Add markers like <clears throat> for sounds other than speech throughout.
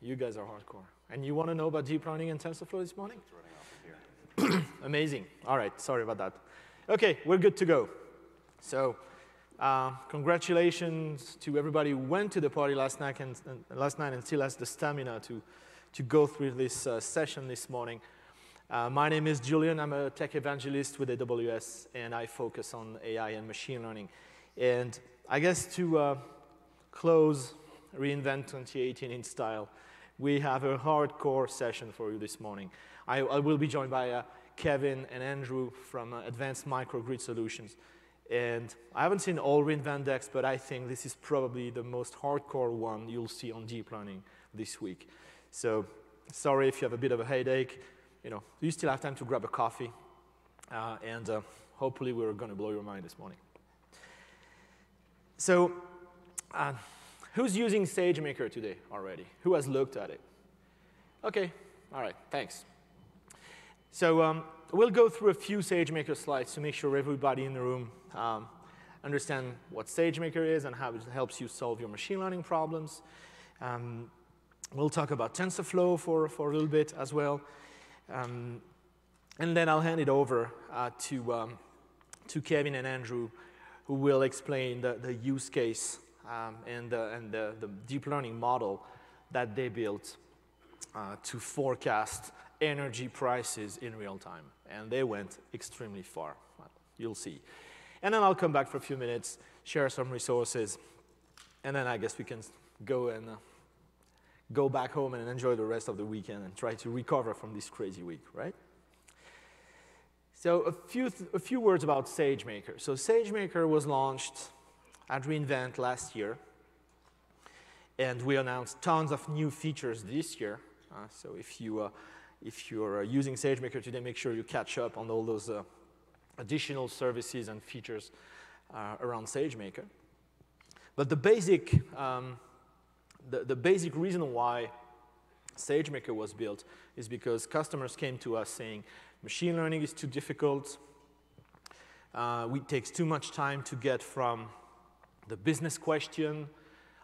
You guys are hardcore. And you want to know about deep learning and TensorFlow this morning? <clears throat> Amazing. All right, sorry about that. OK, we're good to go. So uh, congratulations to everybody who went to the party last night and, and last night and still has the stamina to, to go through this uh, session this morning. Uh, my name is Julian. I'm a tech evangelist with AWS, and I focus on AI and machine learning. And I guess to uh, close reInvent 2018 in style, we have a hardcore session for you this morning. I, I will be joined by uh, Kevin and Andrew from uh, Advanced Microgrid Solutions. And I haven't seen all reInvent decks, but I think this is probably the most hardcore one you'll see on deep learning this week. So sorry if you have a bit of a headache. You know, you still have time to grab a coffee. Uh, and uh, hopefully we're going to blow your mind this morning. So uh, who's using SageMaker today already? Who has looked at it? OK, all right, thanks. So um, we'll go through a few SageMaker slides to make sure everybody in the room um, understand what SageMaker is and how it helps you solve your machine learning problems. Um, we'll talk about TensorFlow for, for a little bit as well. Um, and then I'll hand it over uh, to, um, to Kevin and Andrew, who will explain the, the use case um, and, the, and the, the, deep learning model that they built uh, to forecast energy prices in real time. And they went extremely far. You'll see. And then I'll come back for a few minutes, share some resources, and then I guess we can go and uh, go back home and enjoy the rest of the weekend and try to recover from this crazy week, right? So a few, a few words about SageMaker. So SageMaker was launched at reInvent last year. And we announced tons of new features this year. Uh, so if, you, uh, if you're uh, using SageMaker today, make sure you catch up on all those uh, additional services and features uh, around SageMaker. But the basic, um, the, the basic reason why SageMaker was built is because customers came to us saying, machine learning is too difficult. Uh, it takes too much time to get from the business question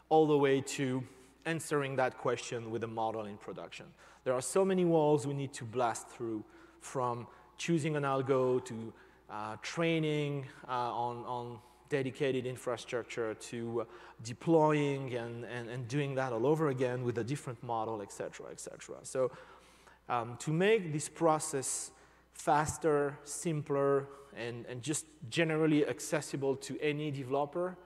all the way to answering that question with a model in production. There are so many walls we need to blast through from choosing an algo to uh, training uh, on, on dedicated infrastructure to deploying and, and, and doing that all over again with a different model, et cetera, et cetera. So um, to make this process faster, simpler, and, and just generally accessible to any developer,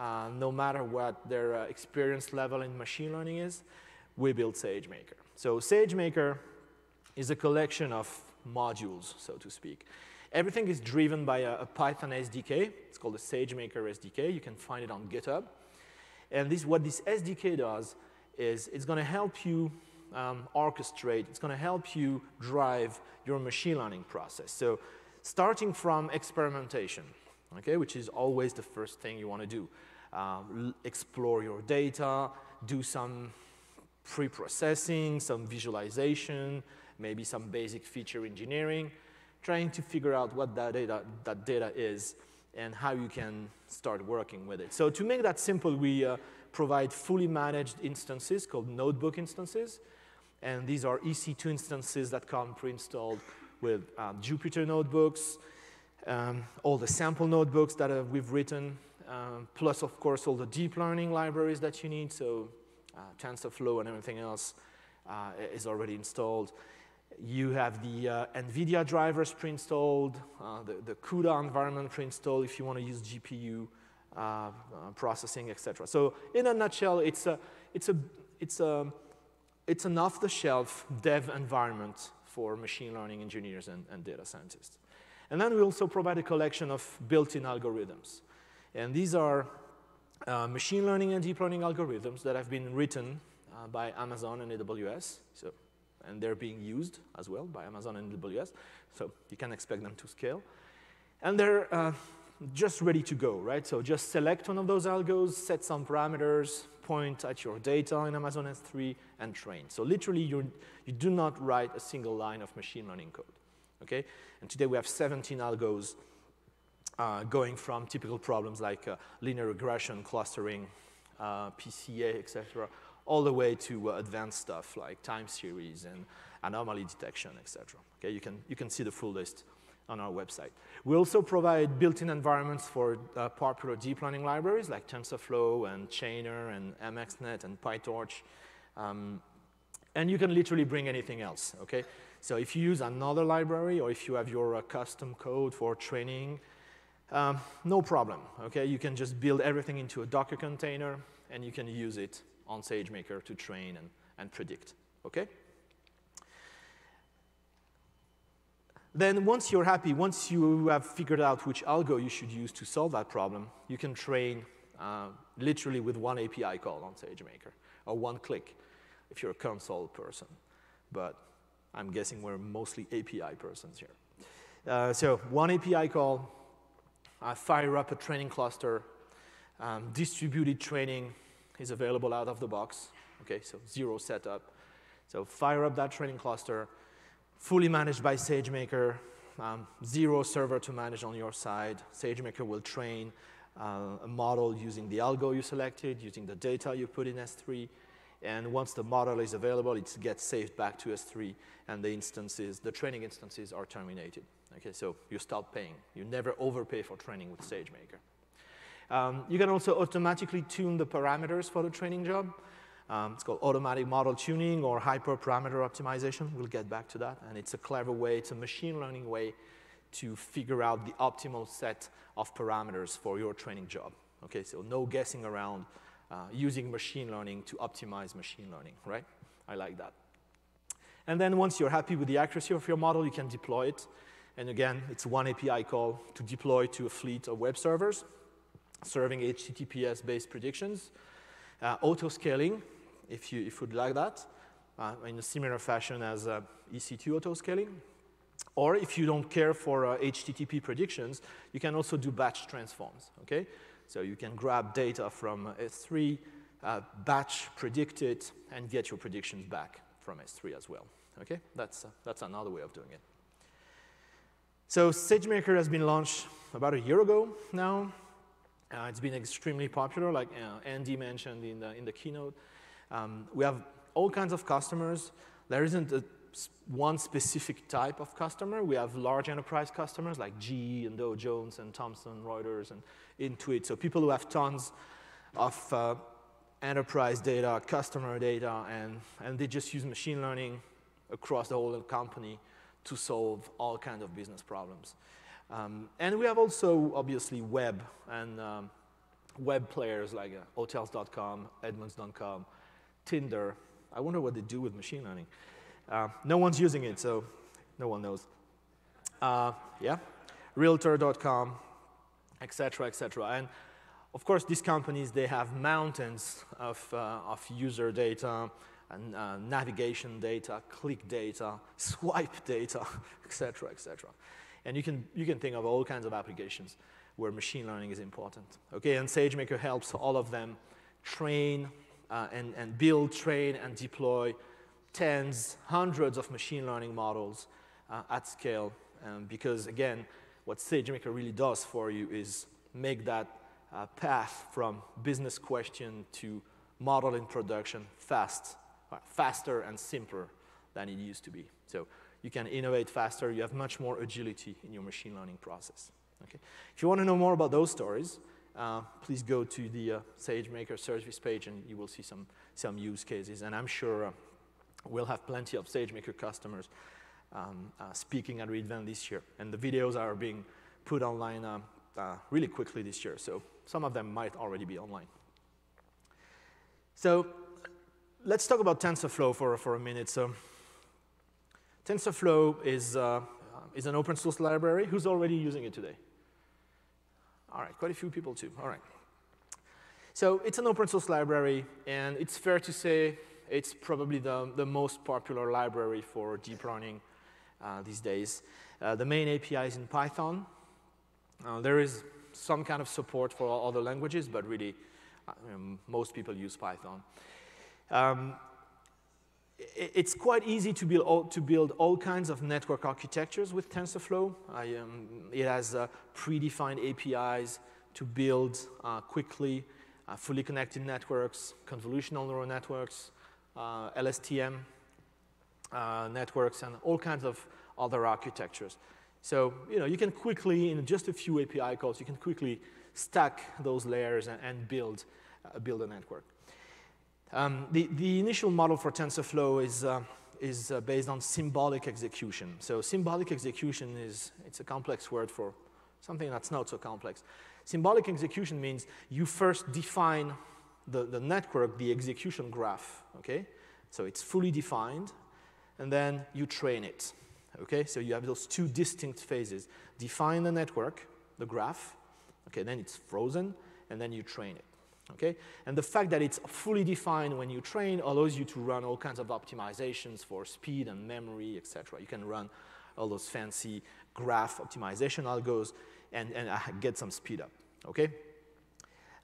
uh, no matter what their uh, experience level in machine learning is, we build SageMaker. So SageMaker is a collection of modules, so to speak. Everything is driven by a, a Python SDK. It's called the SageMaker SDK. You can find it on GitHub. And this, what this SDK does is it's going to help you um, orchestrate. It's going to help you drive your machine learning process. So starting from experimentation, okay, which is always the first thing you want to do. Um, explore your data, do some pre-processing, some visualization, maybe some basic feature engineering, trying to figure out what that data, that data is and how you can start working with it. So to make that simple, we uh, provide fully managed instances called notebook instances. And these are EC2 instances that come pre-installed with um, Jupyter notebooks, um, all the sample notebooks that uh, we've written, um, plus, of course, all the deep learning libraries that you need. So uh, TensorFlow and everything else uh, is already installed. You have the uh, NVIDIA drivers pre-installed, uh, the, the CUDA environment pre-installed if you want to use GPU uh, uh, processing, etc. So in a nutshell, it's, a, it's, a, it's, a, it's an off-the-shelf dev environment for machine learning engineers and, and data scientists. And then we also provide a collection of built-in algorithms. And these are uh, machine learning and deep learning algorithms that have been written uh, by Amazon and AWS. So, and they're being used as well by Amazon and AWS. So you can expect them to scale. And they're uh, just ready to go, right? So just select one of those algos, set some parameters, point at your data in Amazon S3, and train. So literally, you you do not write a single line of machine learning code okay? And today we have 17 algos uh, going from typical problems like uh, linear regression, clustering, uh, PCA, etc., all the way to uh, advanced stuff like time series and anomaly detection, etc. Okay, you can, you can see the full list on our website. We also provide built-in environments for uh, popular deep learning libraries like TensorFlow and Chainer and MXNet and PyTorch. Um, and you can literally bring anything else, okay? So if you use another library or if you have your uh, custom code for training, um, no problem, okay? You can just build everything into a Docker container and you can use it on SageMaker to train and, and predict, okay? Then once you're happy, once you have figured out which algo you should use to solve that problem, you can train uh, literally with one API call on SageMaker, or one click if you're a console person. But I'm guessing we're mostly API persons here. Uh, so one API call, uh, fire up a training cluster, um, distributed training is available out of the box. Okay, so zero setup. So fire up that training cluster, fully managed by SageMaker, um, zero server to manage on your side. SageMaker will train uh, a model using the algo you selected, using the data you put in S3. And once the model is available, it gets saved back to S3, and the instances, the training instances are terminated. Okay, so you stop paying. You never overpay for training with SageMaker. Um, you can also automatically tune the parameters for the training job. Um, it's called automatic model tuning or hyperparameter optimization. We'll get back to that. And it's a clever way, it's a machine learning way to figure out the optimal set of parameters for your training job. Okay, so no guessing around uh, using machine learning to optimize machine learning, right? I like that. And then once you're happy with the accuracy of your model, you can deploy it. And again, it's one API call to deploy to a fleet of web servers serving HTTPS-based predictions. Uh, auto-scaling, if you, if you'd like that, uh, in a similar fashion as uh, EC2 auto-scaling. Or if you don't care for uh, HTTP predictions, you can also do batch transforms, okay? So you can grab data from S3, uh, batch, predict it, and get your predictions back from S3 as well, okay? That's, uh, that's another way of doing it. So SageMaker has been launched about a year ago now. Uh, it's been extremely popular, like uh, Andy mentioned in the, in the keynote. Um, we have all kinds of customers. There isn't a, one specific type of customer. We have large enterprise customers like GE and Dow Jones and Thomson Reuters and Intuit. So people who have tons of uh, enterprise data, customer data, and, and they just use machine learning across the whole company to solve all kinds of business problems. Um, and we have also, obviously, web and um, web players like uh, Hotels.com, Edmunds.com, Tinder. I wonder what they do with machine learning. Uh, no one's using it, so no one knows. Uh, yeah, Realtor.com, etc., etc. And of course, these companies, they have mountains of, uh, of user data, and uh, navigation data, click data, swipe data, <laughs> etc., etc. And you can, you can think of all kinds of applications where machine learning is important. Okay, and SageMaker helps all of them train uh, and, and build, train, and deploy tens, hundreds of machine learning models uh, at scale. Um, because again, what SageMaker really does for you is make that uh, path from business question to model in production fast, faster and simpler than it used to be. So you can innovate faster, you have much more agility in your machine learning process. Okay? If you want to know more about those stories, uh, please go to the uh, SageMaker service page and you will see some, some use cases. And I'm sure uh, we'll have plenty of SageMaker customers um, uh, speaking at reInvent this year. And the videos are being put online uh, uh, really quickly this year, so some of them might already be online. So let's talk about TensorFlow for, for a minute. So TensorFlow is, uh, is an open source library. Who's already using it today? All right, quite a few people too. All right. So it's an open source library, and it's fair to say it's probably the, the most popular library for deep learning uh, these days. Uh, the main API is in Python. Uh, there is some kind of support for other languages, but really, um, most people use Python. Um, it's quite easy to build, all, to build all kinds of network architectures with TensorFlow. I, um, it has uh, predefined APIs to build uh, quickly. uh, fully connected networks, convolutional neural networks, uh, LSTM uh, networks, and all kinds of other architectures. So you know you can quickly, in just a few API calls, you can quickly stack those layers and, and build uh, build a network. Um, the, the initial model for TensorFlow is, uh, is uh, based on symbolic execution. So symbolic execution is, it's a complex word for something that's not so complex. Symbolic execution means you first define the, the network, the execution graph, okay? So it's fully defined, and then you train it, okay? So you have those two distinct phases. Define the network, the graph, okay, then it's frozen, and then you train it. Okay? And the fact that it's fully defined when you train allows you to run all kinds of optimizations for speed and memory, etc. You can run all those fancy graph optimization algos and, and uh, get some speed up. Okay?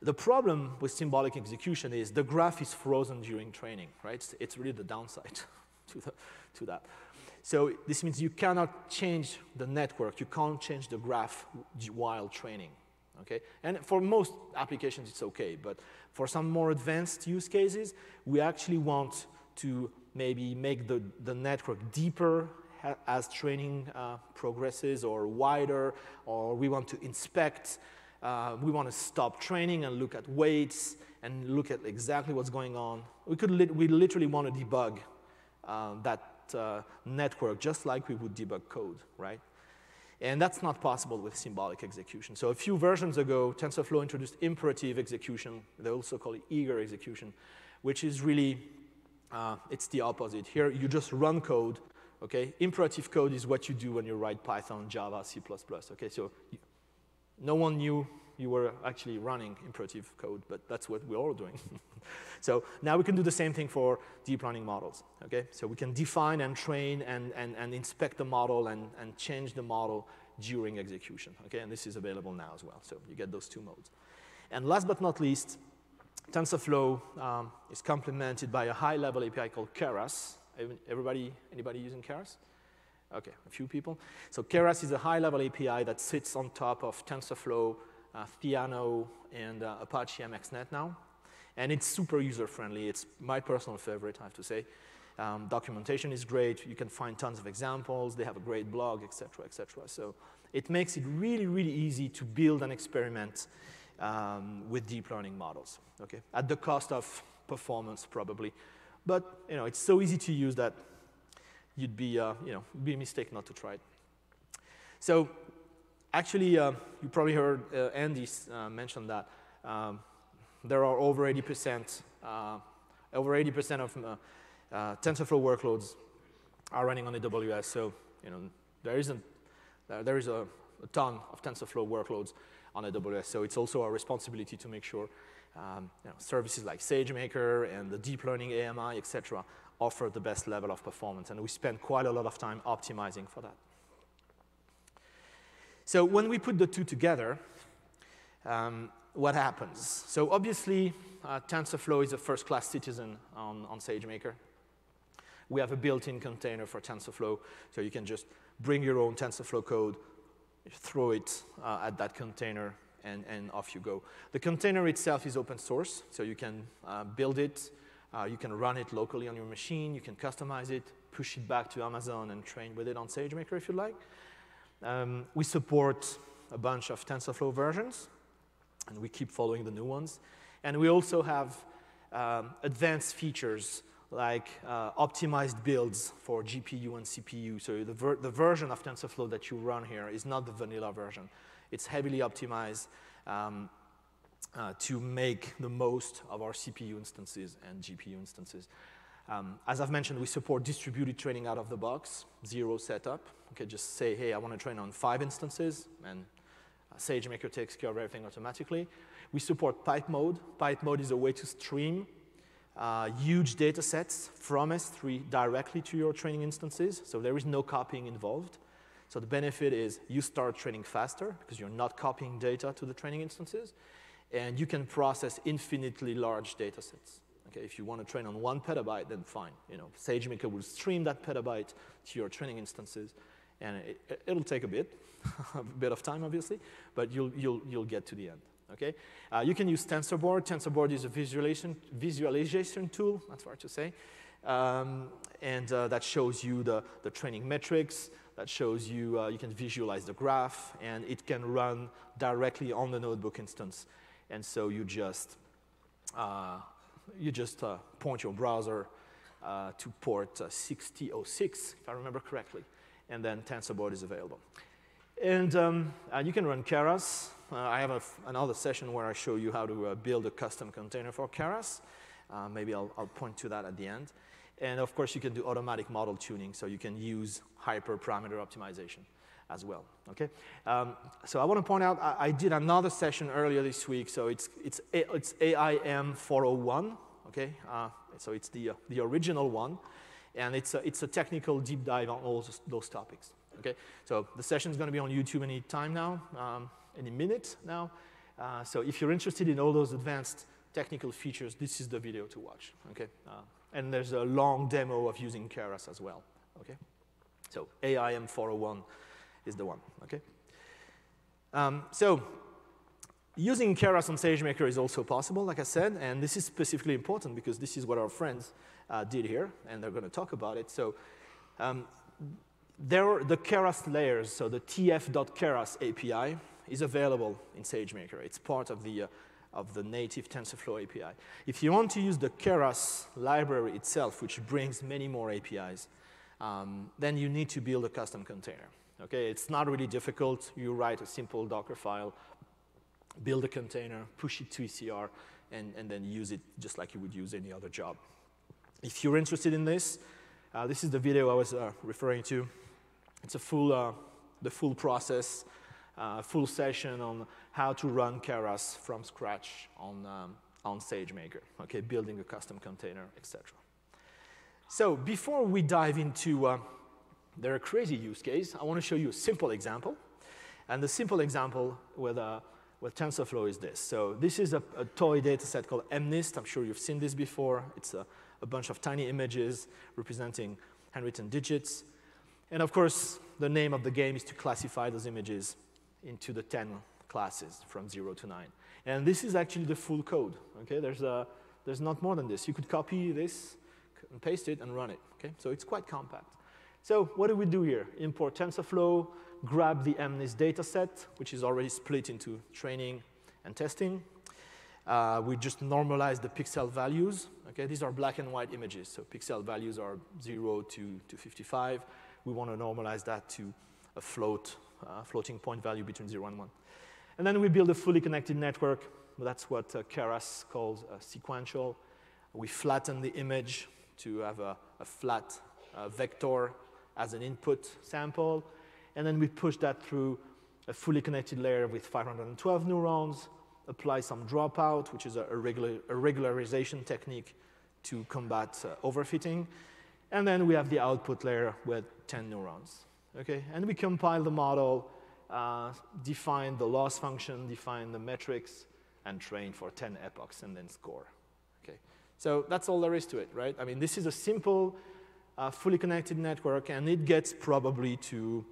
The problem with symbolic execution is the graph is frozen during training, right? It's, it's really the downside <laughs> to, the, to that. So this means you cannot change the network, you can't change the graph while training, Okay? And for most applications, it's okay. But for some more advanced use cases, we actually want to maybe make the, the network deeper as training uh, progresses or wider, or we want to inspect, uh, we want to stop training and look at weights and look at exactly what's going on. We, could we literally want to debug uh, that uh, network just like we would debug code, right? And that's not possible with symbolic execution. So a few versions ago, TensorFlow introduced imperative execution. They also call it eager execution, which is really, uh, it's the opposite. Here, you just run code, okay? Imperative code is what you do when you write Python, Java, C++, okay? So no one knew you were actually running imperative code, but that's what we're all doing. <laughs> so now we can do the same thing for deep learning models, okay? So we can define and train and, and, and inspect the model and, and change the model during execution, okay? And this is available now as well, so you get those two modes. And last but not least, TensorFlow um, is complemented by a high-level API called Keras. Everybody, anybody using Keras? Okay, a few people. So Keras is a high-level API that sits on top of TensorFlow Theano, and uh, Apache MXNet now. And it's super user-friendly. It's my personal favorite, I have to say. Um, documentation is great. You can find tons of examples. They have a great blog, et cetera, et cetera. So it makes it really, really easy to build and experiment um, with deep learning models, okay? At the cost of performance, probably. But, you know, it's so easy to use that you'd be, uh, you know, be a mistake not to try it. So Actually, uh, you probably heard uh, Andy uh, mention that um, there are over 80%, uh, over 80% of uh, TensorFlow workloads are running on AWS. So, you know, there isn't, there is a, a, ton of TensorFlow workloads on AWS. So it's also our responsibility to make sure um, you know, services like SageMaker and the deep learning AMI, et cetera, offer the best level of performance. And we spend quite a lot of time optimizing for that. So when we put the two together, um, what happens? So obviously, uh, TensorFlow is a first-class citizen on, on SageMaker. We have a built-in container for TensorFlow, so you can just bring your own TensorFlow code, throw it uh, at that container, and, and, off you go. The container itself is open source, so you can uh, build it, uh, you can run it locally on your machine, you can customize it, push it back to Amazon, and train with it on SageMaker if you like. Um, we support a bunch of TensorFlow versions, and we keep following the new ones. And we also have um, advanced features like uh, optimized builds for GPU and CPU. So the, ver the, version of TensorFlow that you run here is not the vanilla version. It's heavily optimized um, uh, to make the most of our CPU instances and GPU instances. Um, as I've mentioned, we support distributed training out of the box, zero setup. Okay, just say, hey, I want to train on five instances, and SageMaker takes care of everything automatically. We support pipe mode. Pipe mode is a way to stream uh, huge data sets from S3 directly to your training instances, so there is no copying involved. So the benefit is you start training faster because you're not copying data to the training instances, and you can process infinitely large data sets. Okay, if you want to train on one petabyte, then fine. You know, SageMaker will stream that petabyte to your training instances, and it, will take a bit, a <laughs> bit of time, obviously, but you'll, you'll, you'll get to the end. Okay? Uh, you can use TensorBoard. TensorBoard is a visualization, visualization tool, that's hard to say. Um, and uh, that shows you the, the training metrics, that shows you, uh, you can visualize the graph, and it can run directly on the notebook instance. And so you just, uh, you just uh, point your browser uh, to port 6006, if I remember correctly, and then TensorBoard is available. And um, you can run Keras. Uh, I have another session where I show you how to uh, build a custom container for Keras. Uh, maybe I'll, I'll, point to that at the end. And of course, you can do automatic model tuning, so you can use hyperparameter optimization as well. Okay. Um, so I want to point out I, I, did another session earlier this week. So it's it's a, it's AIM 401. Okay. Uh, so it's the uh, the original one, and it's a, it's a technical deep dive on all those, topics. Okay. So the session is going to be on YouTube any time now. Um, any minute now. Uh, so if you're interested in all those advanced technical features, this is the video to watch, okay? Uh, and there's a long demo of using Keras as well, okay? So AIM 401 is the one, okay? Um, so using Keras on SageMaker is also possible, like I said, and this is specifically important because this is what our friends uh, did here, and they're to talk about it. So um, there are the Keras layers, so the tf.keras API, is available in SageMaker. It's part of the, uh, of the native TensorFlow API. If you want to use the Keras library itself, which brings many more APIs, um, then you need to build a custom container. Okay, it's not really difficult. You write a simple Docker file, build a container, push it to ECR, and, and then use it just like you would use any other job. If you're interested in this, uh, this is the video I was uh, referring to. It's a full, uh, the full process uh, full session on how to run Keras from scratch on, um, on SageMaker, okay, building a custom container, etc. So before we dive into uh, a crazy use case, I want to show you a simple example. And the simple example with, uh, with TensorFlow is this. So this is a, a toy data set called MNIST. I'm sure you've seen this before. It's a, a bunch of tiny images representing handwritten digits. And of course, the name of the game is to classify those images into the 10 classes from 0 to 9. And this is actually the full code. Okay, there's, a, there's not more than this. You could copy this and paste it and run it. Okay, so it's quite compact. So what do we do here? Import TensorFlow, grab the MNIST dataset, which is already split into training and testing. Uh, we just normalize the pixel values. Okay, these are black and white images, so pixel values are 0 to, to 55. We want to normalize that to a float uh, floating point value between 0 and 1. And then we build a fully connected network. That's what uh, Keras calls uh, sequential. We flatten the image to have a, a flat uh, vector as an input sample. And then we push that through a fully connected layer with 512 neurons, apply some dropout, which is a, regular, a regularization technique to combat uh, overfitting. And then we have the output layer with 10 neurons. Okay, and we compile the model, uh, define the loss function, define the metrics, and train for 10 epochs and then score. Okay, so that's all there is to it, right? I mean, this is a simple, uh, fully connected network, and it gets probably to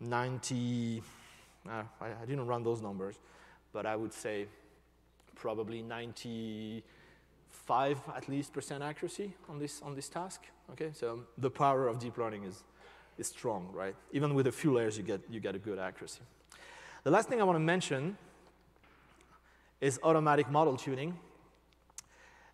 90. Uh, I, I didn't run those numbers, but I would say probably 95 at least percent accuracy on this on this task. Okay, so the power of deep learning is is strong, right? Even with a few layers, you get, you get a good accuracy. The last thing I want to mention is automatic model tuning,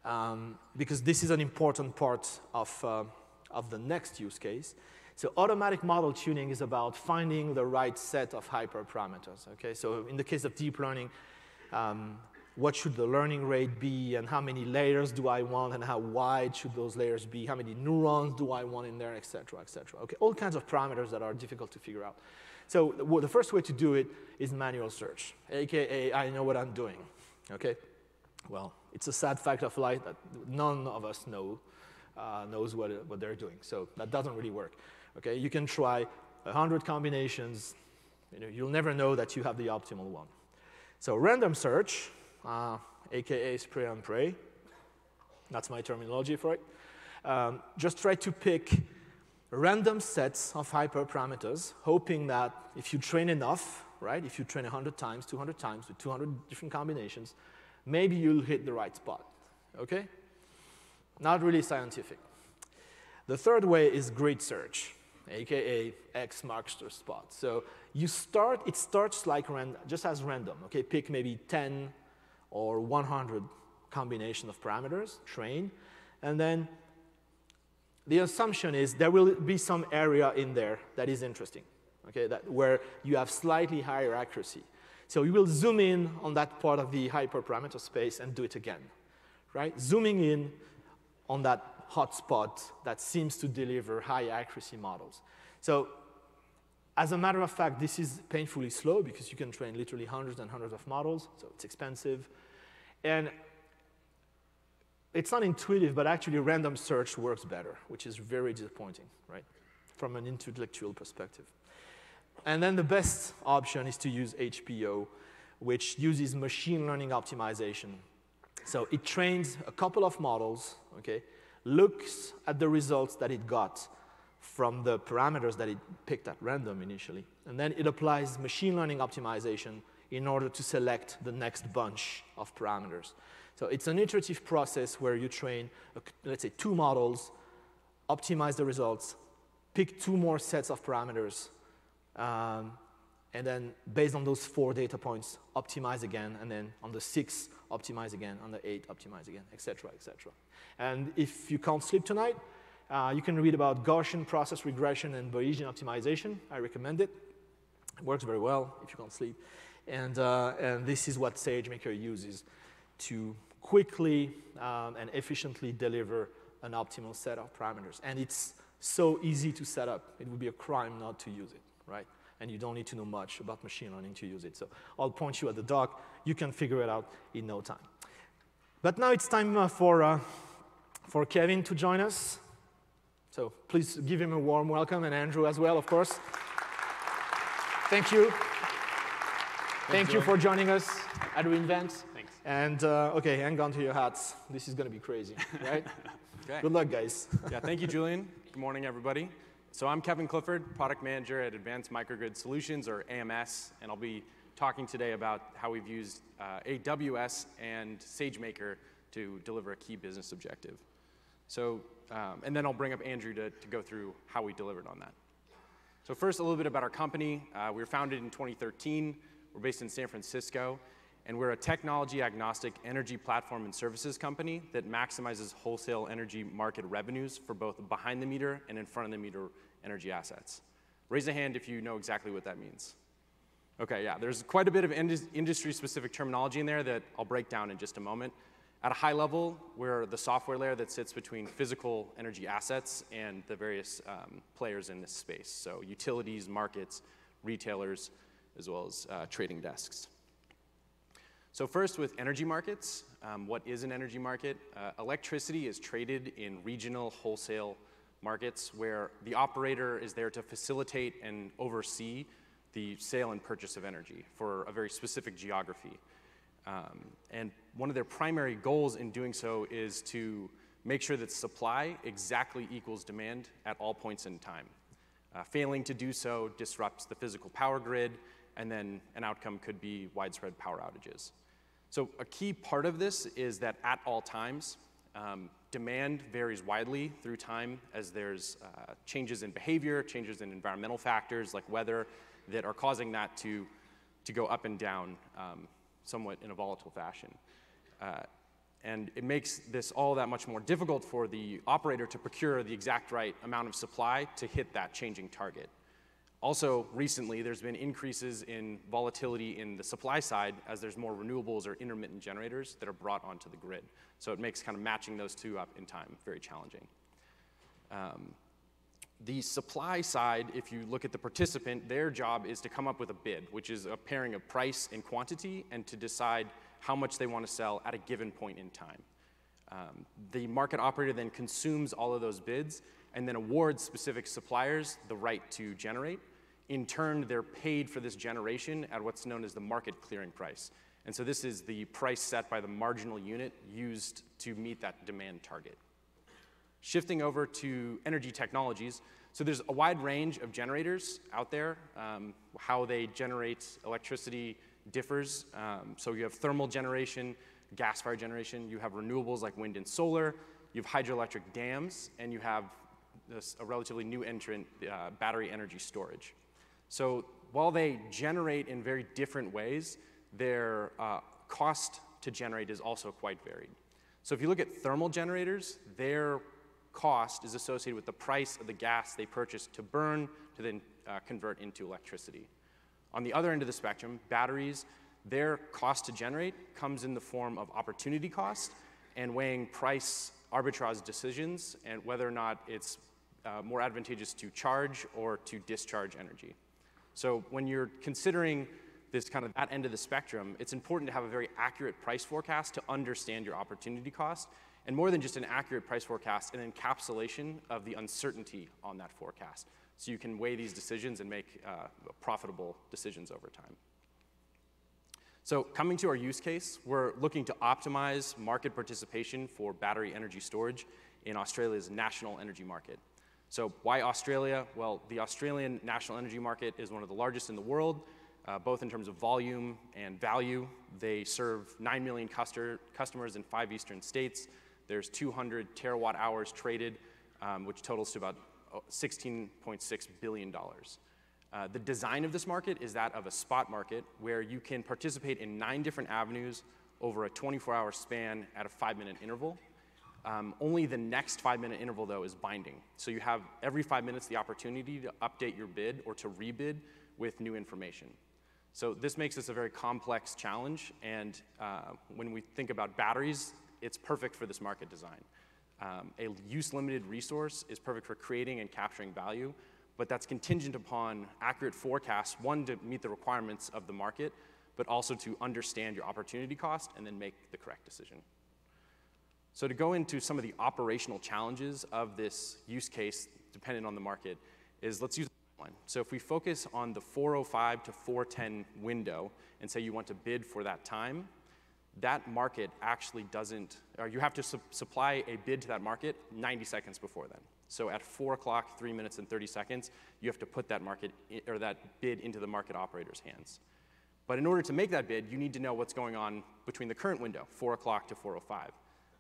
um, because this is an important part of, uh, of the next use case. So automatic model tuning is about finding the right set of hyperparameters, okay? So in the case of deep learning, um, what should the learning rate be and how many layers do I want and how wide should those layers be, how many neurons do I want in there, et cetera, et cetera. Okay, all kinds of parameters that are difficult to figure out. So the first way to do it is manual search, AKA I know what I'm doing, okay? Well, it's a sad fact of life that none of us know, uh, knows what, what they're doing. So that doesn't really work, okay? You can try 100 combinations, you know, you'll never know that you have the optimal one. So random search uh, aka spray and pray. That's my terminology for it. Um, just try to pick random sets of hyperparameters, hoping that if you train enough, right? If you train 100 times, 200 times with 200 different combinations, maybe you'll hit the right spot, okay? Not really scientific. The third way is grid search, aka X marks the spot. So you start, it starts like ran, just as random, okay? Pick maybe 10 or 100 combination of parameters, train, and then the assumption is there will be some area in there that is interesting, okay, that, where you have slightly higher accuracy. So you will zoom in on that part of the hyperparameter space and do it again, right? Zooming in on that hotspot that seems to deliver high accuracy models. So as a matter of fact, this is painfully slow because you can train literally hundreds and hundreds of models, so it's expensive. And it's not intuitive, but actually random search works better, which is very disappointing, right, from an intellectual perspective. And then the best option is to use HPO, which uses machine learning optimization. So it trains a couple of models, okay, looks at the results that it got from the parameters that it picked at random initially, and then it applies machine learning optimization in order to select the next bunch of parameters. So it's an iterative process where you train, let's say, two models, optimize the results, pick two more sets of parameters, um, and then based on those four data points, optimize again, and then on the six, optimize again, on the eight, optimize again, et cetera, et cetera. And if you can't sleep tonight, uh, you can read about Gaussian process regression and Bayesian optimization. I recommend it. It works very well if you can't sleep. And, uh, and this is what SageMaker uses to quickly um, and efficiently deliver an optimal set of parameters. And it's so easy to set up. It would be a crime not to use it, right? And you don't need to know much about machine learning to use it. So I'll point you at the doc. You can figure it out in no time. But now it's time uh, for, uh, for Kevin to join us. So please give him a warm welcome, and Andrew as well, of course. Thank you. Thank you for joining us at reInvent. Thanks. And uh, okay, hang on to your hats. This is going to be crazy, right? <laughs> okay. Good luck, guys. yeah, thank you, Julian. <laughs> Good morning, everybody. So I'm Kevin Clifford, product manager at Advanced Microgrid Solutions, or AMS, and I'll be talking today about how we've used uh, AWS and SageMaker to deliver a key business objective. So, um, and then I'll bring up Andrew to, to go through how we delivered on that. So first, a little bit about our company. Uh, we were founded in 2013. We're based in San Francisco and we're a technology agnostic energy platform and services company that maximizes wholesale energy market revenues for both behind the meter and in front of the meter energy assets. Raise a hand if you know exactly what that means. Okay, yeah, there's quite a bit of industry specific terminology in there that I'll break down in just a moment. At a high level, we're the software layer that sits between physical energy assets and the various um, players in this space. So, utilities, markets, retailers, as well as uh, trading desks. So first with energy markets, um, what is an energy market? Uh, electricity is traded in regional wholesale markets where the operator is there to facilitate and oversee the sale and purchase of energy for a very specific geography. Um, and one of their primary goals in doing so is to make sure that supply exactly equals demand at all points in time. Uh, failing to do so disrupts the physical power grid, and then an outcome could be widespread power outages. So a key part of this is that at all times, um, demand varies widely through time as there's uh, changes in behavior, changes in environmental factors like weather that are causing that to, to go up and down um, somewhat in a volatile fashion. Uh, and it makes this all that much more difficult for the operator to procure the exact right amount of supply to hit that changing target. Also, recently, there's been increases in volatility in the supply side as there's more renewables or intermittent generators that are brought onto the grid. So it makes kind of matching those two up in time very challenging. Um, the supply side, if you look at the participant, their job is to come up with a bid, which is a pairing of price and quantity, and to decide how much they want to sell at a given point in time. Um, the market operator then consumes all of those bids and then awards specific suppliers the right to generate in turn, they're paid for this generation at what's known as the market clearing price. And so this is the price set by the marginal unit used to meet that demand target. Shifting over to energy technologies, so there's a wide range of generators out there. Um, how they generate electricity differs. Um, so you have thermal generation, gas fire generation, you have renewables like wind and solar, you have hydroelectric dams, and you have this, a relatively new entrant, uh, battery energy storage. So while they generate in very different ways, their uh, cost to generate is also quite varied. So if you look at thermal generators, their cost is associated with the price of the gas they purchase to burn to then uh, convert into electricity. On the other end of the spectrum, batteries, their cost to generate comes in the form of opportunity cost and weighing price arbitrage decisions and whether or not it's uh, more advantageous to charge or to discharge energy. So when you're considering this kind of that end of the spectrum, it's important to have a very accurate price forecast to understand your opportunity cost, and more than just an accurate price forecast, an encapsulation of the uncertainty on that forecast. So you can weigh these decisions and make uh, profitable decisions over time. So coming to our use case, we're looking to optimize market participation for battery energy storage in Australia's national energy market. So why Australia? Well, the Australian national energy market is one of the largest in the world, uh, both in terms of volume and value. They serve 9 million customers in five eastern states. There's 200 terawatt hours traded, um, which totals to about $16.6 billion. Uh, the design of this market is that of a spot market where you can participate in nine different avenues over a 24 hour span at a five minute interval. Um, only the next five minute interval, though, is binding. So you have every five minutes the opportunity to update your bid or to rebid with new information. So this makes this a very complex challenge, and uh, when we think about batteries, it's perfect for this market design. Um, a use-limited resource is perfect for creating and capturing value, but that's contingent upon accurate forecasts, one, to meet the requirements of the market, but also to understand your opportunity cost and then make the correct decision. So to go into some of the operational challenges of this use case, dependent on the market, is let's use one. So if we focus on the 405 to 410 window and say you want to bid for that time, that market actually doesn't, or you have to su supply a bid to that market 90 seconds before then. So at 4 o'clock, 3 minutes and 30 seconds, you have to put that market, or that bid into the market operator's hands. But in order to make that bid, you need to know what's going on between the current window, 4 o'clock to 4.05.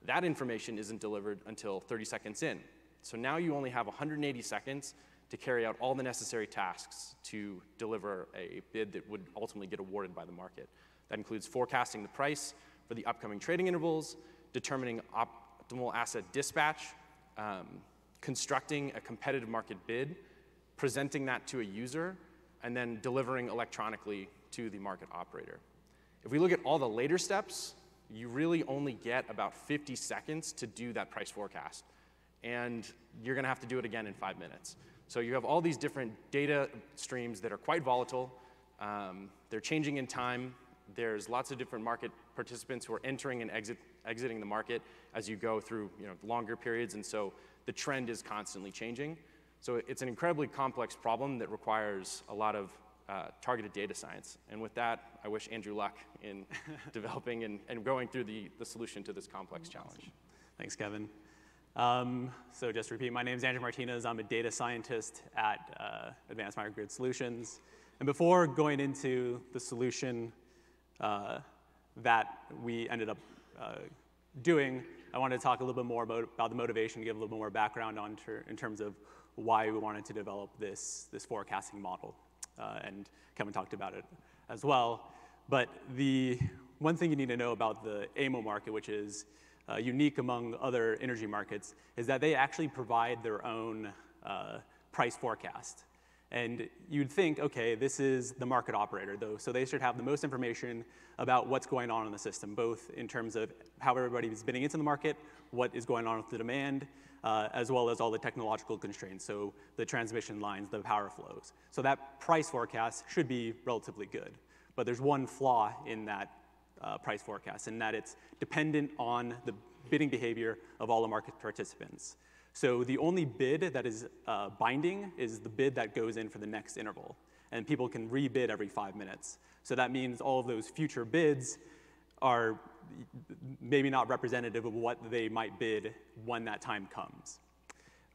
That information isn't delivered until 30 seconds in. So now you only have 180 seconds to carry out all the necessary tasks to deliver a bid that would ultimately get awarded by the market. That includes forecasting the price for the upcoming trading intervals, determining optimal asset dispatch, um, constructing a competitive market bid, presenting that to a user, and then delivering electronically to the market operator. If we look at all the later steps, you really only get about 50 seconds to do that price forecast. And you're gonna have to do it again in five minutes. So you have all these different data streams that are quite volatile. Um, they're changing in time. There's lots of different market participants who are entering and exit, exiting the market as you go through you know, longer periods, and so the trend is constantly changing. So it's an incredibly complex problem that requires a lot of uh, targeted data science. And with that, I wish Andrew luck in <laughs> developing and, and going through the, the solution to this complex challenge. Thanks, Kevin. Um, so just to repeat, my name is Andrew Martinez. I'm a data scientist at uh, Advanced Microgrid Solutions. And before going into the solution uh, that we ended up uh, doing, I wanted to talk a little bit more about, about the motivation, give a little bit more background on ter in terms of why we wanted to develop this, this forecasting model. Uh, and Kevin talked about it as well. But the one thing you need to know about the AEMO market, which is uh, unique among other energy markets, is that they actually provide their own uh, price forecast. And you'd think, okay, this is the market operator, though, so they should have the most information about what's going on in the system, both in terms of how everybody is bidding into the market, what is going on with the demand, uh, as well as all the technological constraints, so the transmission lines, the power flows. So that price forecast should be relatively good. But there's one flaw in that uh, price forecast, and that it's dependent on the bidding behavior of all the market participants. So the only bid that is uh, binding is the bid that goes in for the next interval. And people can rebid every five minutes. So that means all of those future bids are maybe not representative of what they might bid when that time comes.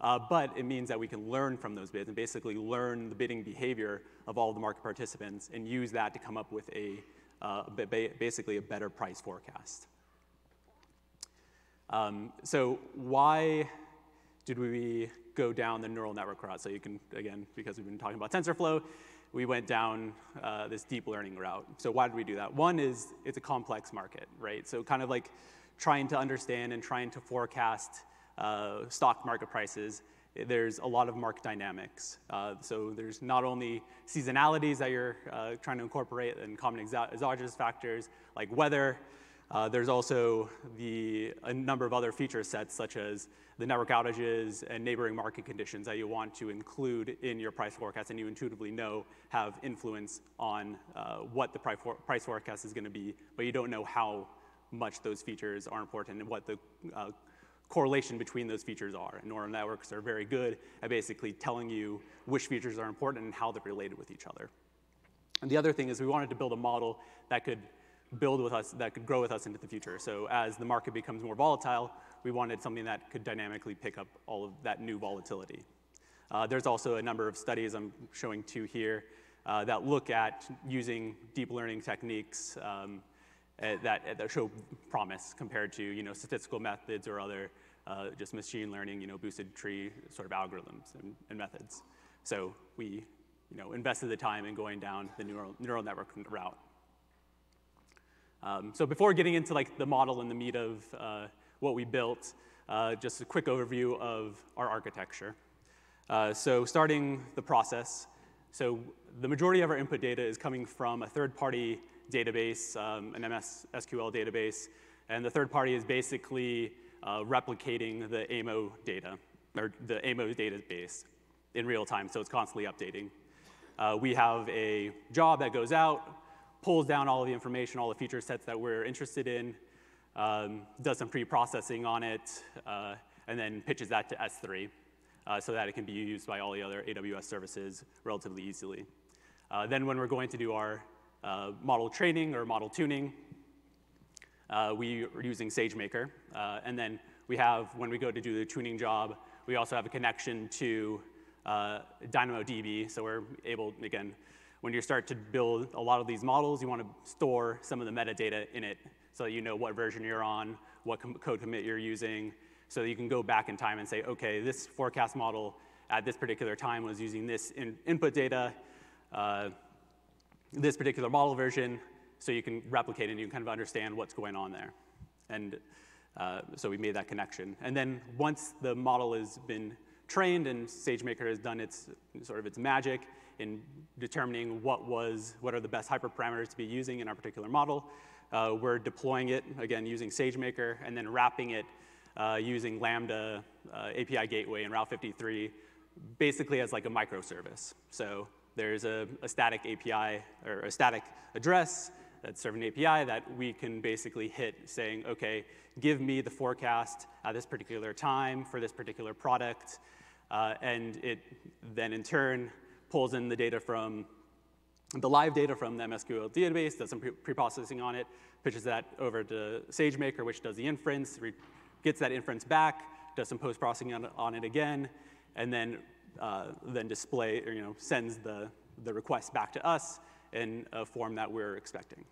Uh, but it means that we can learn from those bids and basically learn the bidding behavior of all of the market participants and use that to come up with a uh, basically a better price forecast. Um, so why did we go down the neural network route? So you can, again, because we've been talking about TensorFlow, we went down uh, this deep learning route. So why did we do that? One is it's a complex market, right? So kind of like trying to understand and trying to forecast uh, stock market prices, there's a lot of market dynamics. Uh, so there's not only seasonalities that you're uh, trying to incorporate and common exogenous factors like weather, uh, there's also the, a number of other feature sets such as the network outages and neighboring market conditions that you want to include in your price forecast and you intuitively know have influence on uh, what the price forecast is going to be, but you don't know how much those features are important and what the uh, correlation between those features are. And neural networks are very good at basically telling you which features are important and how they're related with each other. And the other thing is we wanted to build a model that could build with us, that could grow with us into the future. So as the market becomes more volatile, we wanted something that could dynamically pick up all of that new volatility. Uh, there's also a number of studies I'm showing two here uh, that look at using deep learning techniques um, uh, that, that show promise compared to you know, statistical methods or other uh, just machine learning, you know, boosted tree sort of algorithms and, and, methods. So we you know, invested the time in going down the neural, neural network route. Um, so before getting into like the model and the meat of uh, what we built, uh, just a quick overview of our architecture. Uh, so starting the process, so the majority of our input data is coming from a third-party database, um, an MS SQL database, and the third party is basically uh, replicating the AEMO data, or the AEMO database in real time, so it's constantly updating. Uh, we have a job that goes out, pulls down all of the information, all the feature sets that we're interested in, um, does some pre-processing on it, uh, and then pitches that to S3 uh, so that it can be used by all the other AWS services relatively easily. Uh, then when we're going to do our uh, model training or model tuning. Uh, we are using SageMaker. Uh, and then we have, when we go to do the tuning job, we also have a connection to DynamoDB. So we're able, again, when you start to build a lot of these models, you want to store some of the metadata in it so you know what version you're on, what code commit you're using, so you can go back in time and say, okay, this forecast model at this particular time was using this in input data. Uh, this particular model version so you can replicate and you can kind of understand what's going on there. And uh, so we made that connection. And then once the model has been trained and SageMaker has done its sort of its magic in determining what was, what are the best hyperparameters to be using in our particular model, uh, we're deploying it, again, using SageMaker, and then wrapping it uh, using Lambda uh, API Gateway and Route 53, basically as like a microservice. So there's a, a static API or a static address that's serving API that we can basically hit saying, okay, give me the forecast at this particular time for this particular product. Uh, and it then in turn pulls in the data from the live data from the MSQL database, does some pre-processing on it, pitches that over to SageMaker, which does the inference, gets that inference back, does some post-processing on, on, it again, and then uh, then display or you know sends the the request back to us in a form that we're expecting.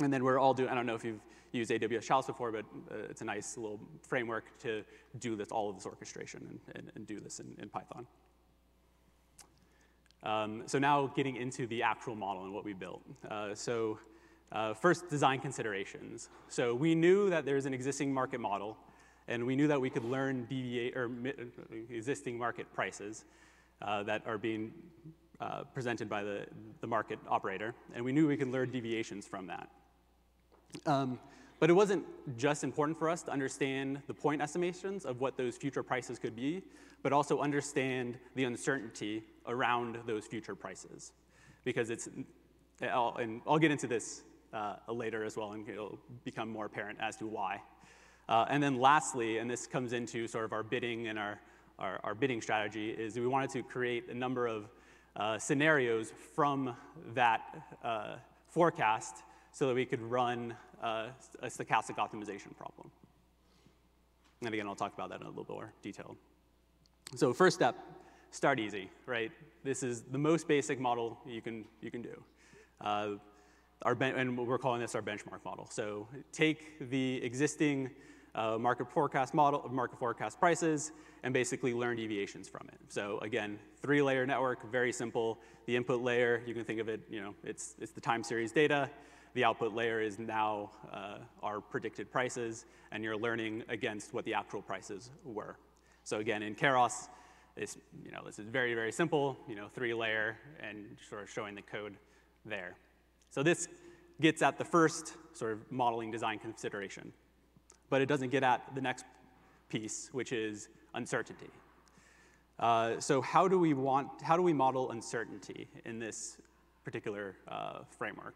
And then we're all doing. I don't know if you've used AWS Chalice before, but uh, it's a nice little framework to do this all of this orchestration and, and, and do this in, in Python. Um, so now getting into the actual model and what we built. Uh, so uh, first, design considerations. So we knew that there's an existing market model and we knew that we could learn or existing market prices uh, that are being uh, presented by the, the market operator, and we knew we could learn deviations from that. Um, but it wasn't just important for us to understand the point estimations of what those future prices could be, but also understand the uncertainty around those future prices. Because it's, I'll, and I'll get into this uh, later as well, and it'll become more apparent as to why. Uh, and then lastly, and this comes into sort of our bidding and our, our, our bidding strategy, is we wanted to create a number of uh, scenarios from that uh, forecast so that we could run uh, a stochastic optimization problem. And again, I'll talk about that in a little bit more detail So first step, start easy, right? This is the most basic model you can, you can do. Uh, our and we're calling this our benchmark model. So take the existing uh, market forecast model, market forecast prices, and basically learn deviations from it. So again, three-layer network, very simple. The input layer, you can think of it, you know, it's, it's the time series data. The output layer is now uh, our predicted prices, and you're learning against what the actual prices were. So again, in Keras, this, you know, this is very, very simple, you know, three-layer, and sort of showing the code there. So this gets at the first sort of modeling design consideration, but it doesn't get at the next piece, which is uncertainty. Uh, so how do we want, how do we model uncertainty in this particular uh, framework?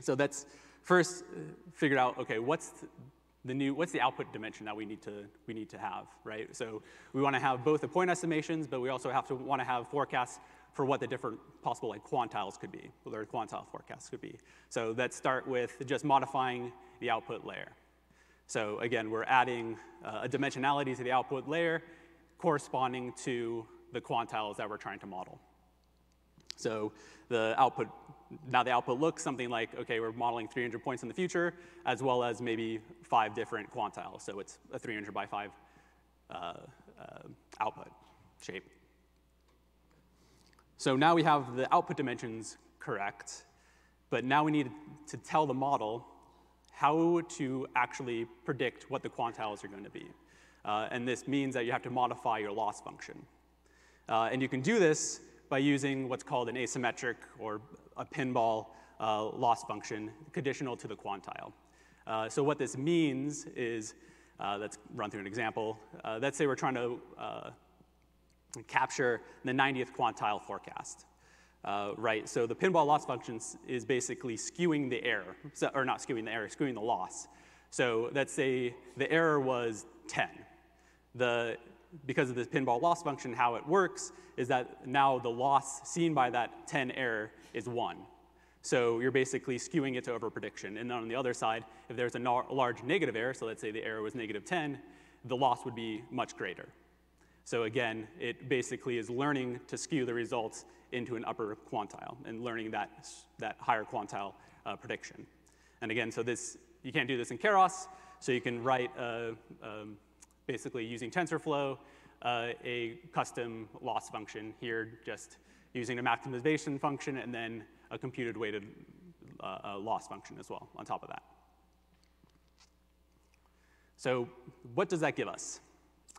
So that's first uh, figured out, okay, what's the new, what's the output dimension that we need to, we need to have, right? So we want to have both the point estimations, but we also have to want to have forecasts for what the different possible like quantiles could be, or quantile forecasts could be. So let's start with just modifying the output layer. So again, we're adding uh, a dimensionality to the output layer corresponding to the quantiles that we're trying to model. So the output, now the output looks something like, okay, we're modeling 300 points in the future, as well as maybe five different quantiles. So it's a 300 by five uh, uh, output shape. So now we have the output dimensions correct, but now we need to tell the model how to actually predict what the quantiles are going to be. Uh, and this means that you have to modify your loss function. Uh, and you can do this by using what's called an asymmetric or a pinball uh, loss function conditional to the quantile. Uh, so what this means is, uh, let's run through an example. Uh, let's say we're trying to capture the 90th quantile forecast. Uh, right, so the pinball loss function is basically skewing the error, so, or not skewing the error, skewing the loss. So let's say the error was 10. The, because of this pinball loss function, how it works is that now the loss seen by that 10 error is 1. So you're basically skewing it to overprediction. And then on the other side, if there's a large negative error, so let's say the error was negative 10, the loss would be much greater. So again, it basically is learning to skew the results into an upper quantile and learning that, that higher quantile uh, prediction. And again, so this, you can't do this in Keras, so you can write uh, um, basically using TensorFlow uh, a custom loss function here, just using a maximization function and then a computed weighted uh, loss function as well on top of that. So what does that give us?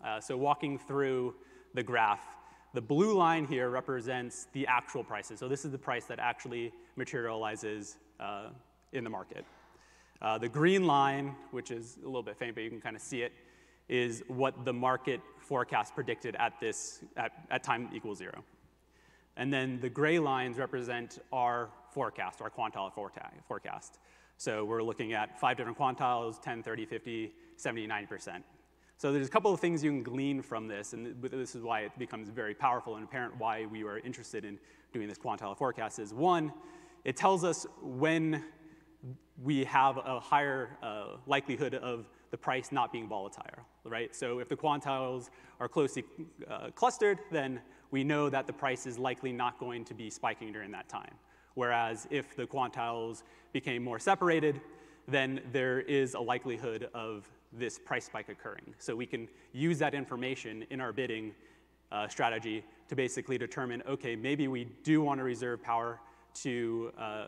Uh, so walking through the graph, the blue line here represents the actual prices. So this is the price that actually materializes uh, in the market. Uh, the green line, which is a little bit faint, but you can kind of see it, is what the market forecast predicted at this at, at time equals zero. And then the gray lines represent our forecast, our quantile forecast. So we're looking at five different quantiles, 10, 30, 50, 70, 90%. So there's a couple of things you can glean from this, and this is why it becomes very powerful and apparent why we were interested in doing this quantile forecast is one, it tells us when we have a higher uh, likelihood of the price not being volatile, right? So if the quantiles are closely uh, clustered, then we know that the price is likely not going to be spiking during that time. Whereas if the quantiles became more separated, then there is a likelihood of this price spike occurring. So we can use that information in our bidding uh, strategy to basically determine, okay, maybe we do want to reserve power to, uh,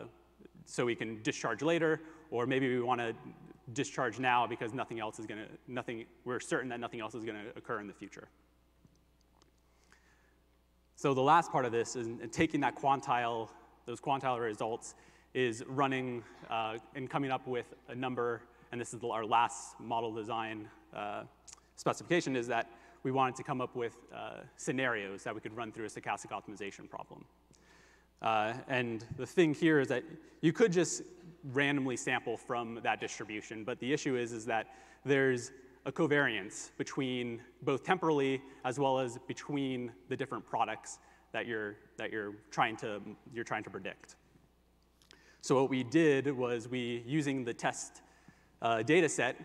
so we can discharge later, or maybe we want to discharge now because nothing else is going to, nothing, we're certain that nothing else is going to occur in the future. So the last part of this is taking that quantile, those quantile results, is running uh, and coming up with a number and this is our last model design uh, specification, is that we wanted to come up with uh, scenarios that we could run through a stochastic optimization problem. Uh, and the thing here is that you could just randomly sample from that distribution, but the issue is, is that there's a covariance between both temporally as well as between the different products that you're, that you're, trying, to, you're trying to predict. So what we did was we, using the test uh, data set,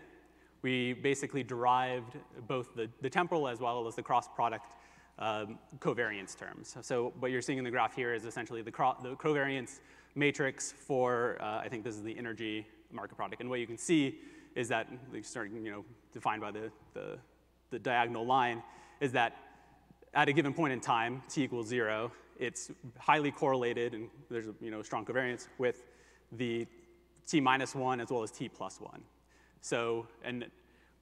we basically derived both the, the temporal as well as the cross product um, covariance terms. So what you're seeing in the graph here is essentially the, the covariance matrix for, uh, I think this is the energy market product. And what you can see is that, starting, you know, defined by the, the, the diagonal line, is that at a given point in time, t equals zero, it's highly correlated, and there's a you know, strong covariance with the t minus one as well as t plus one. So, and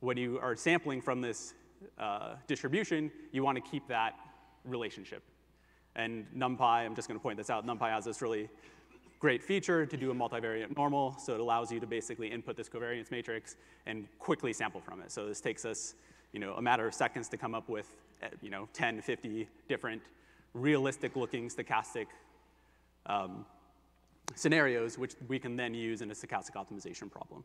when you are sampling from this uh, distribution, you want to keep that relationship. And NumPy, I'm just going to point this out, NumPy has this really great feature to do a multivariate normal, so it allows you to basically input this covariance matrix and quickly sample from it. So this takes us you know, a matter of seconds to come up with eh, you know, 10, 50 different realistic looking stochastic um, scenarios, which we can then use in a stochastic optimization problem.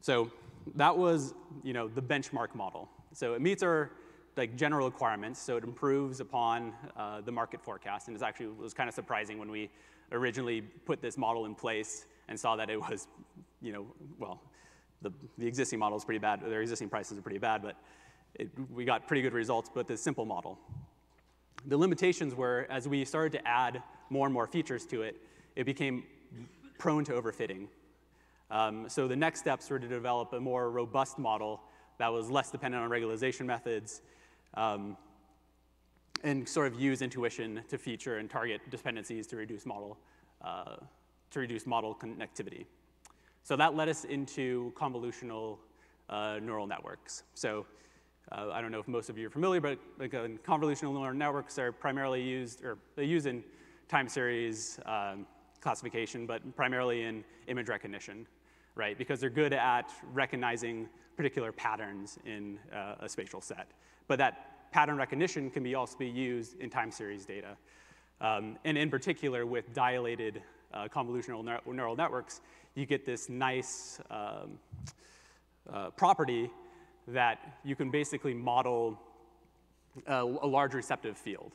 So that was, you know, the benchmark model. So it meets our like general requirements, so it improves upon uh, the market forecast, and it's actually was kind of surprising when we originally put this model in place and saw that it was, you know, well, the, the existing model is pretty bad, their existing prices are pretty bad, but it, we got pretty good results with this simple model. The limitations were, as we started to add more and more features to it, it became prone to overfitting. Um, so the next steps were to develop a more robust model that was less dependent on regularization methods um, and sort of use intuition to feature and target dependencies to reduce model, uh, to reduce model connectivity. So that led us into convolutional uh, neural networks. So uh, I don't know if most of you are familiar, but like, uh, convolutional neural networks are primarily used, or they use in time series um, classification, but primarily in image recognition right? Because they're good at recognizing particular patterns in uh, a spatial set. But that pattern recognition can be also be used in time series data. Um, and in particular, with dilated uh, convolutional neural networks, you get this nice um, uh, property that you can basically model a, a large receptive field.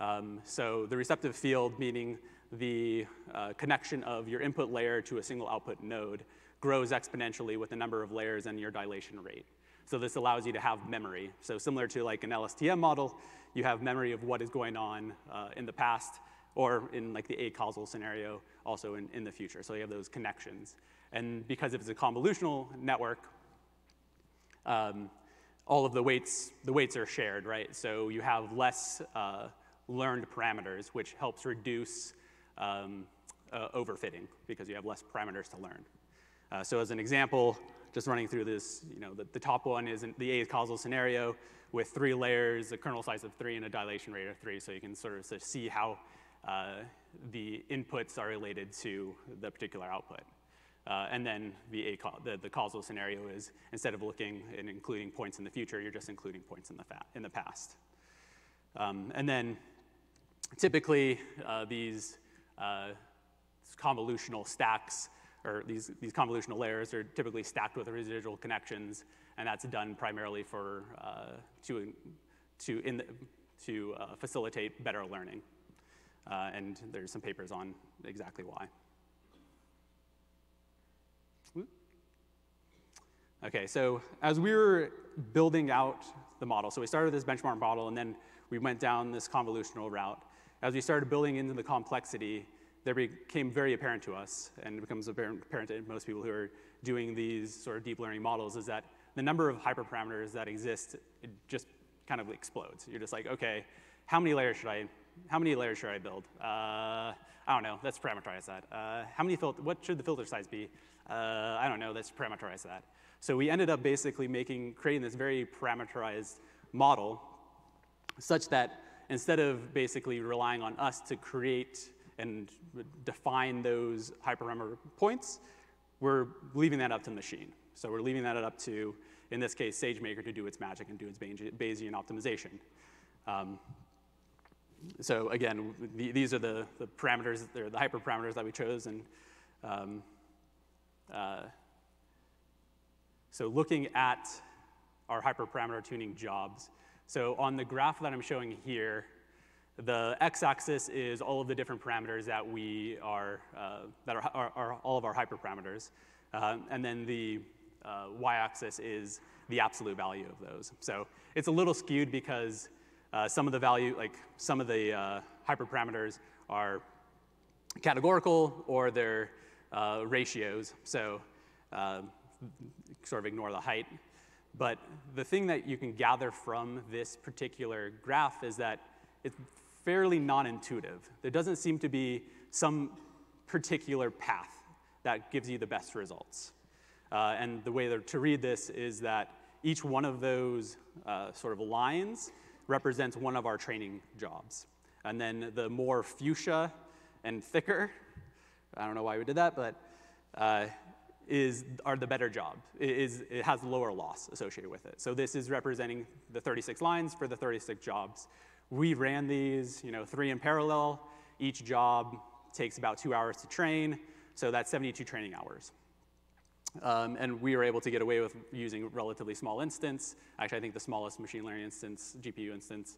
Um, so the receptive field meaning the uh, connection of your input layer to a single output node grows exponentially with the number of layers and your dilation rate. So this allows you to have memory. So similar to like an LSTM model, you have memory of what is going on uh, in the past or in like the acausal scenario, also in, in the future. So you have those connections. And because it's a convolutional network, um, all of the weights, the weights are shared, right? So you have less uh, learned parameters, which helps reduce um, uh, overfitting because you have less parameters to learn. Uh, so as an example, just running through this, you know, the, the top one is the acausal scenario with three layers, a kernel size of three, and a dilation rate of three. So you can sort of see how uh, the inputs are related to the particular output. Uh, and then the, the, the, causal scenario is instead of looking and including points in the future, you're just including points in the, in the past. Um, and then typically uh, these uh, convolutional stacks or these, these convolutional layers are typically stacked with residual connections, and that's done primarily for, uh, to, to, in the, to uh, facilitate better learning. Uh, and there's some papers on exactly why. Okay, so as we were building out the model, so we started this benchmark model and then we went down this convolutional route. As we started building into the complexity, that became very apparent to us, and it becomes apparent, to most people who are doing these sort of deep learning models, is that the number of hyperparameters that exist it just kind of explodes. You're just like, okay, how many layers should I, how many layers should I build? Uh, I don't know. Let's parameterize that. Uh, how many filter? What should the filter size be? Uh, I don't know. Let's parameterize that. So we ended up basically making creating this very parameterized model, such that instead of basically relying on us to create and define those hyperparameter points, we're leaving that up to the machine. So we're leaving that up to, in this case, SageMaker to do its magic and do its Bayesian optimization. Um, so again, the, these are the, the parameters, the hyperparameters that we chose. And um, uh, so looking at our hyperparameter tuning jobs. So on the graph that I'm showing here, The x-axis is all of the different parameters that we are, uh, that are, are, are, all of our hyperparameters. Uh, and then the uh, y-axis is the absolute value of those. So it's a little skewed because uh, some of the value, like some of the uh, hyperparameters are categorical or they're uh, ratios. So sort of ignore the height. But the thing that you can gather from this particular graph is that it's fairly non-intuitive. There doesn't seem to be some particular path that gives you the best results. Uh, and the way to read this is that each one of those uh, sort of lines represents one of our training jobs. And then the more fuchsia and thicker, I don't know why we did that, but uh, is, are the better job. It, is, it has lower loss associated with it. So this is representing the 36 lines for the 36 jobs. We ran these, you know, three in parallel. Each job takes about two hours to train, so that's 72 training hours. Um, and we were able to get away with using relatively small instance. Actually, I think the smallest machine learning instance, GPU instance.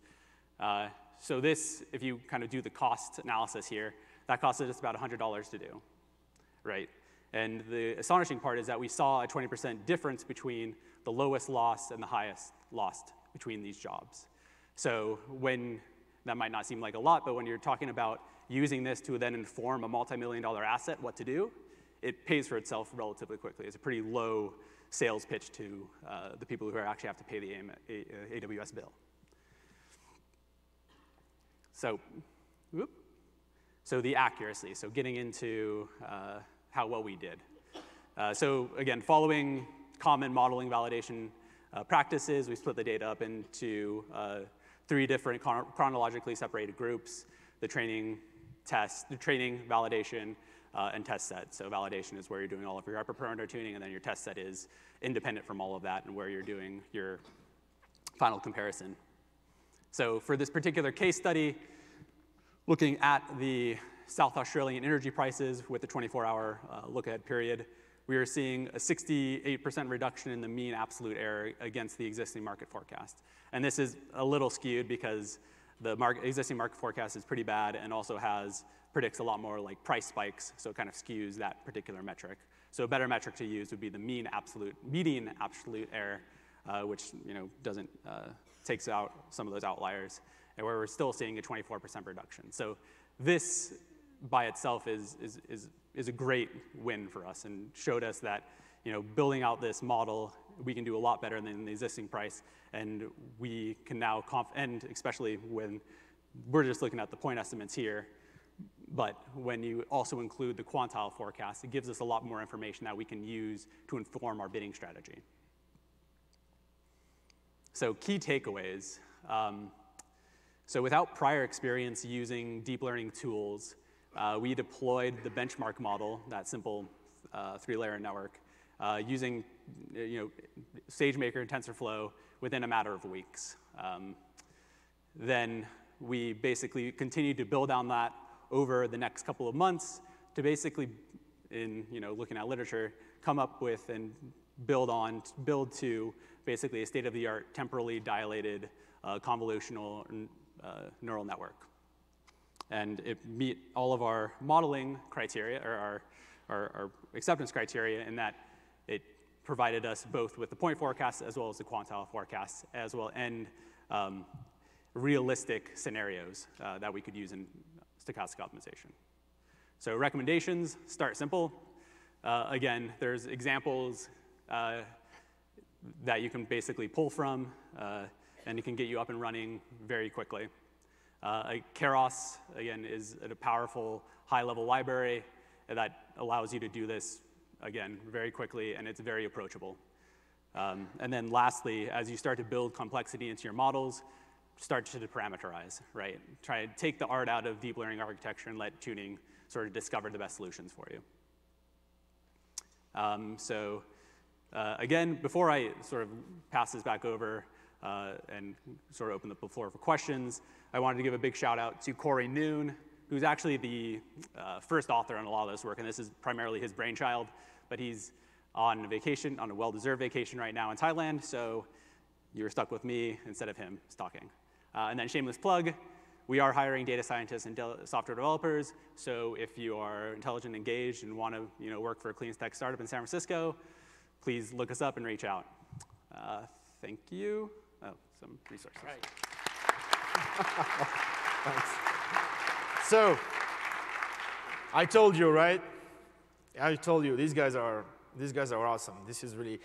Uh, so this, if you kind of do the cost analysis here, that costed us about $100 to do, right? And the astonishing part is that we saw a 20% difference between the lowest loss and the highest loss between these jobs. So when, that might not seem like a lot, but when you're talking about using this to then inform a multi-million dollar asset what to do, it pays for itself relatively quickly. It's a pretty low sales pitch to uh, the people who actually have to pay the AWS bill. So, whoop. so the accuracy, so getting into uh, how well we did. Uh, so again, following common modeling validation uh, practices, we split the data up into uh, three different chron chronologically separated groups, the training test, the training, validation, uh, and test set. So validation is where you're doing all of your hyperparameter tuning, and then your test set is independent from all of that and where you're doing your final comparison. So for this particular case study, looking at the South Australian energy prices with the 24-hour uh, look-ahead period, we are seeing a 68% reduction in the mean absolute error against the existing market forecast. And this is a little skewed because the market, existing market forecast is pretty bad and also has predicts a lot more like price spikes, so it kind of skews that particular metric. So a better metric to use would be the mean absolute, median absolute error, uh, which you know doesn't uh, takes out some of those outliers, and where we're still seeing a 24% reduction. So this by itself is, is, is, is a great win for us and showed us that you know, building out this model, we can do a lot better than the existing price, and we can now, conf- and especially when we're just looking at the point estimates here, but when you also include the quantile forecast, it gives us a lot more information that we can use to inform our bidding strategy. So key takeaways. Um, so without prior experience using deep learning tools, uh, we deployed the benchmark model, that simple uh, three-layer network, uh, using you know, SageMaker and TensorFlow within a matter of weeks. Um, then we basically continued to build on that over the next couple of months to basically, in you know, looking at literature, come up with and build on, build to basically a state-of-the-art temporally dilated uh, convolutional uh, neural network and it meet all of our modeling criteria, or our, our, our, acceptance criteria, in that it provided us both with the point forecast as well as the quantile forecast, as well and um, realistic scenarios uh, that we could use in stochastic optimization. So recommendations, start simple. Uh, again, there's examples uh, that you can basically pull from, uh, and it can get you up and running very quickly. Uh, Keras, again, is a powerful high-level library that allows you to do this, again, very quickly, and it's very approachable. Um, and then lastly, as you start to build complexity into your models, start to parameterize, right? Try to take the art out of deep learning architecture and let tuning sort of discover the best solutions for you. Um, so uh, again, before I sort of pass this back over uh, and sort of open the floor for questions, I wanted to give a big shout out to Corey Noon, who's actually the uh, first author on a lot of this work, and this is primarily his brainchild, but he's on vacation, on a well-deserved vacation right now in Thailand, so you're stuck with me instead of him stalking. Uh, and then shameless plug, we are hiring data scientists and software developers. So if you are intelligent, engaged, and want to you know, work for a clean tech startup in San Francisco, please look us up and reach out. Uh, thank you. Some resources. Right. <laughs> Thanks. So, I told you, right? I told you, these guys are, these guys are awesome. This is really,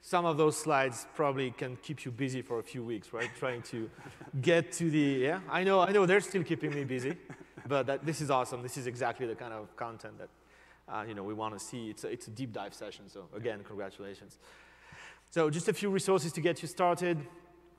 some of those slides probably can keep you busy for a few weeks, right? <laughs> Trying to get to the, yeah? I know, I know they're still keeping me busy, <laughs> but that, this is awesome. This is exactly the kind of content that, uh, you know, we want to see. It's a, it's a deep dive session, so again, congratulations. So just a few resources to get you started.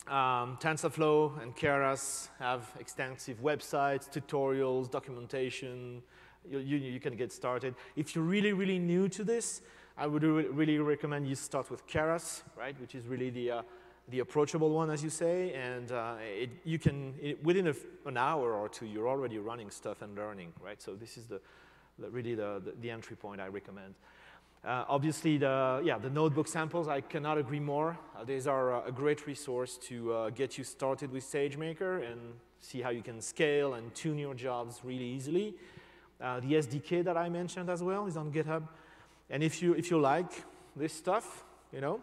Um, TensorFlow and Keras have extensive websites, tutorials, documentation, you, you, you, can get started. If you're really, really new to this, I would re really recommend you start with Keras, right, which is really the, uh, the approachable one, as you say, and uh, it, you can, it, within an hour or two, you're already running stuff and learning, right? So this is the, the really the, the, the, entry point I recommend. Uh, obviously, the, yeah, the notebook samples, I cannot agree more. Uh, these are a great resource to uh, get you started with SageMaker and see how you can scale and tune your jobs really easily. Uh, the SDK that I mentioned as well is on GitHub. And if you, if you like this stuff, you know,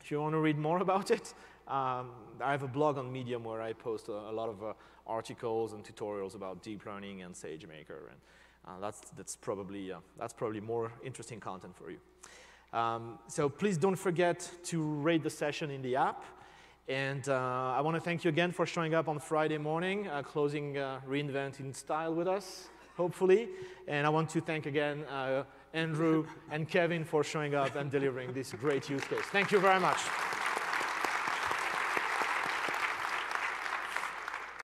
if you want to read more <laughs> about it, um, I have a blog on Medium where I post a, a lot of uh, articles and tutorials about deep learning and SageMaker. And uh, that's, that's, probably, uh, that's probably more interesting content for you. Um, so please don't forget to rate the session in the app. And uh, I want to thank you again for showing up on Friday morning, uh, closing uh, re:Invent in style with us hopefully. And I want to thank again uh, Andrew and Kevin for showing up and delivering this great use case. Thank you very much.